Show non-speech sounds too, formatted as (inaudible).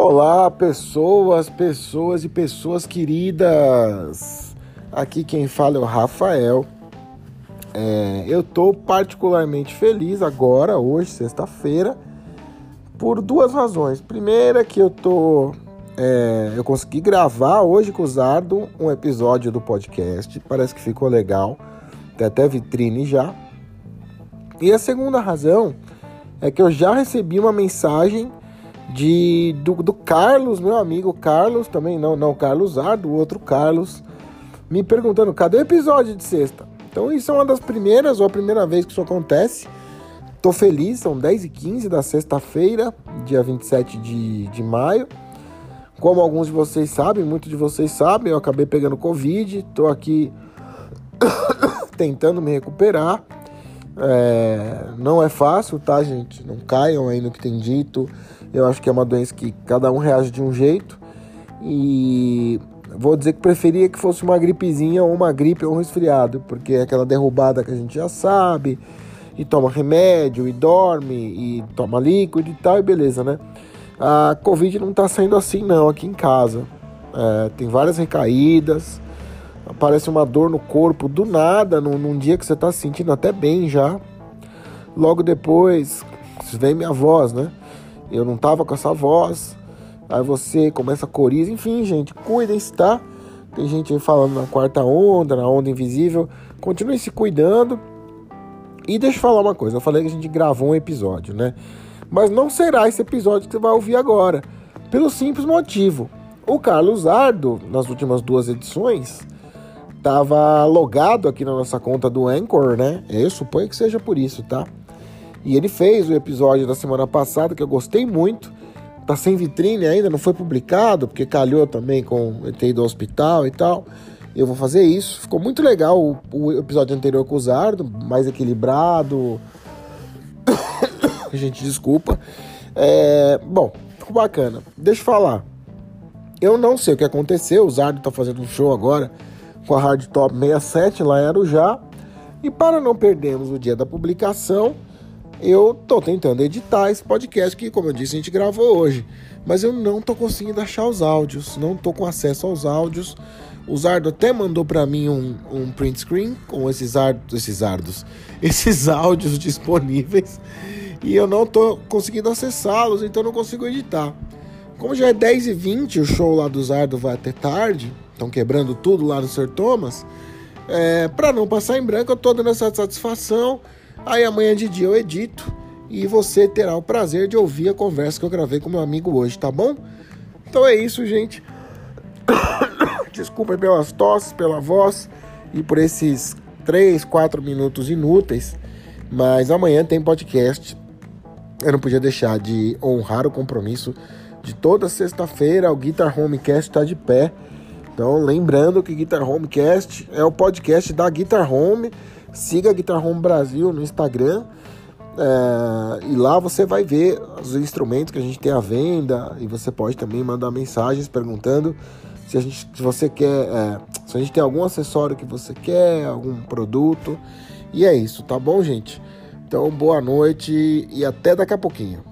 Olá, pessoas, pessoas e pessoas queridas. Aqui quem fala é o Rafael. É, eu estou particularmente feliz agora, hoje, sexta-feira, por duas razões. Primeira que eu tô, é, eu consegui gravar hoje com o Zardo um episódio do podcast. Parece que ficou legal. Tem até vitrine já. E a segunda razão é que eu já recebi uma mensagem de do, do, Carlos, meu amigo Carlos, também não, não Carlos A, do outro Carlos, me perguntando cadê o episódio de sexta. Então isso é uma das primeiras, ou a primeira vez que isso acontece. Tô feliz, são 10 e 15 da sexta-feira, dia 27 de, de maio. Como alguns de vocês sabem, muitos de vocês sabem, eu acabei pegando Covid, tô aqui (coughs) tentando me recuperar. É, não é fácil, tá, gente? Não caiam aí no que tem dito. Eu acho que é uma doença que cada um reage de um jeito. E vou dizer que preferia que fosse uma gripezinha ou uma gripe ou um resfriado, porque é aquela derrubada que a gente já sabe, e toma remédio, e dorme, e toma líquido e tal, e beleza, né? A Covid não tá saindo assim não aqui em casa. É, tem várias recaídas, aparece uma dor no corpo do nada, num, num dia que você tá se sentindo até bem já. Logo depois, vem minha voz, né? Eu não tava com essa voz. Aí você começa a coriza. Enfim, gente, cuidem-se, tá? Tem gente aí falando na quarta onda, na onda invisível. Continue se cuidando. E deixa eu falar uma coisa. Eu falei que a gente gravou um episódio, né? Mas não será esse episódio que você vai ouvir agora. Pelo simples motivo. O Carlos Ardo, nas últimas duas edições, estava logado aqui na nossa conta do Anchor, né? Eu suponho que seja por isso, tá? E ele fez o episódio da semana passada que eu gostei muito. Tá sem vitrine ainda, não foi publicado, porque calhou também com eu ter ido ao hospital e tal. Eu vou fazer isso. Ficou muito legal o, o episódio anterior com o Zardo, mais equilibrado. (coughs) Gente, desculpa. É, bom, ficou bacana. Deixa eu falar. Eu não sei o que aconteceu. O Zardo tá fazendo um show agora com a Hard Top 67 lá em Arujá. E para não perdermos o dia da publicação, eu tô tentando editar esse podcast que, como eu disse, a gente gravou hoje. Mas eu não tô conseguindo achar os áudios, não tô com acesso aos áudios. O Zardo até mandou para mim um, um, print screen com esses, ardos, esses ardos, (laughs) esses áudios disponíveis. E eu não tô conseguindo acessá-los, então não consigo editar. Como já é 10h20, o show lá do Zardo vai até tarde, estão quebrando tudo lá no Sr. Thomas. É, para não passar em branco, eu tô dando essa satisfação Aí amanhã de dia eu edito e você terá o prazer de ouvir a conversa que eu gravei com meu amigo hoje, tá bom? Então é isso, gente. (coughs) Desculpa pelas tosses, pela voz e por esses 3, 4 minutos inúteis, mas amanhã tem podcast. Eu não podia deixar de honrar o compromisso de toda sexta-feira. O Guitar Homecast está de pé. Então, lembrando que Guitar Homecast é o podcast da Guitar Home Siga a Guitar Home Brasil no Instagram. É, e lá você vai ver os instrumentos que a gente tem à venda e você pode também mandar mensagens perguntando se, a gente, se você quer, é, se a gente tem algum acessório que você quer, algum produto. E é isso, tá bom, gente? Então, boa noite e até daqui a pouquinho.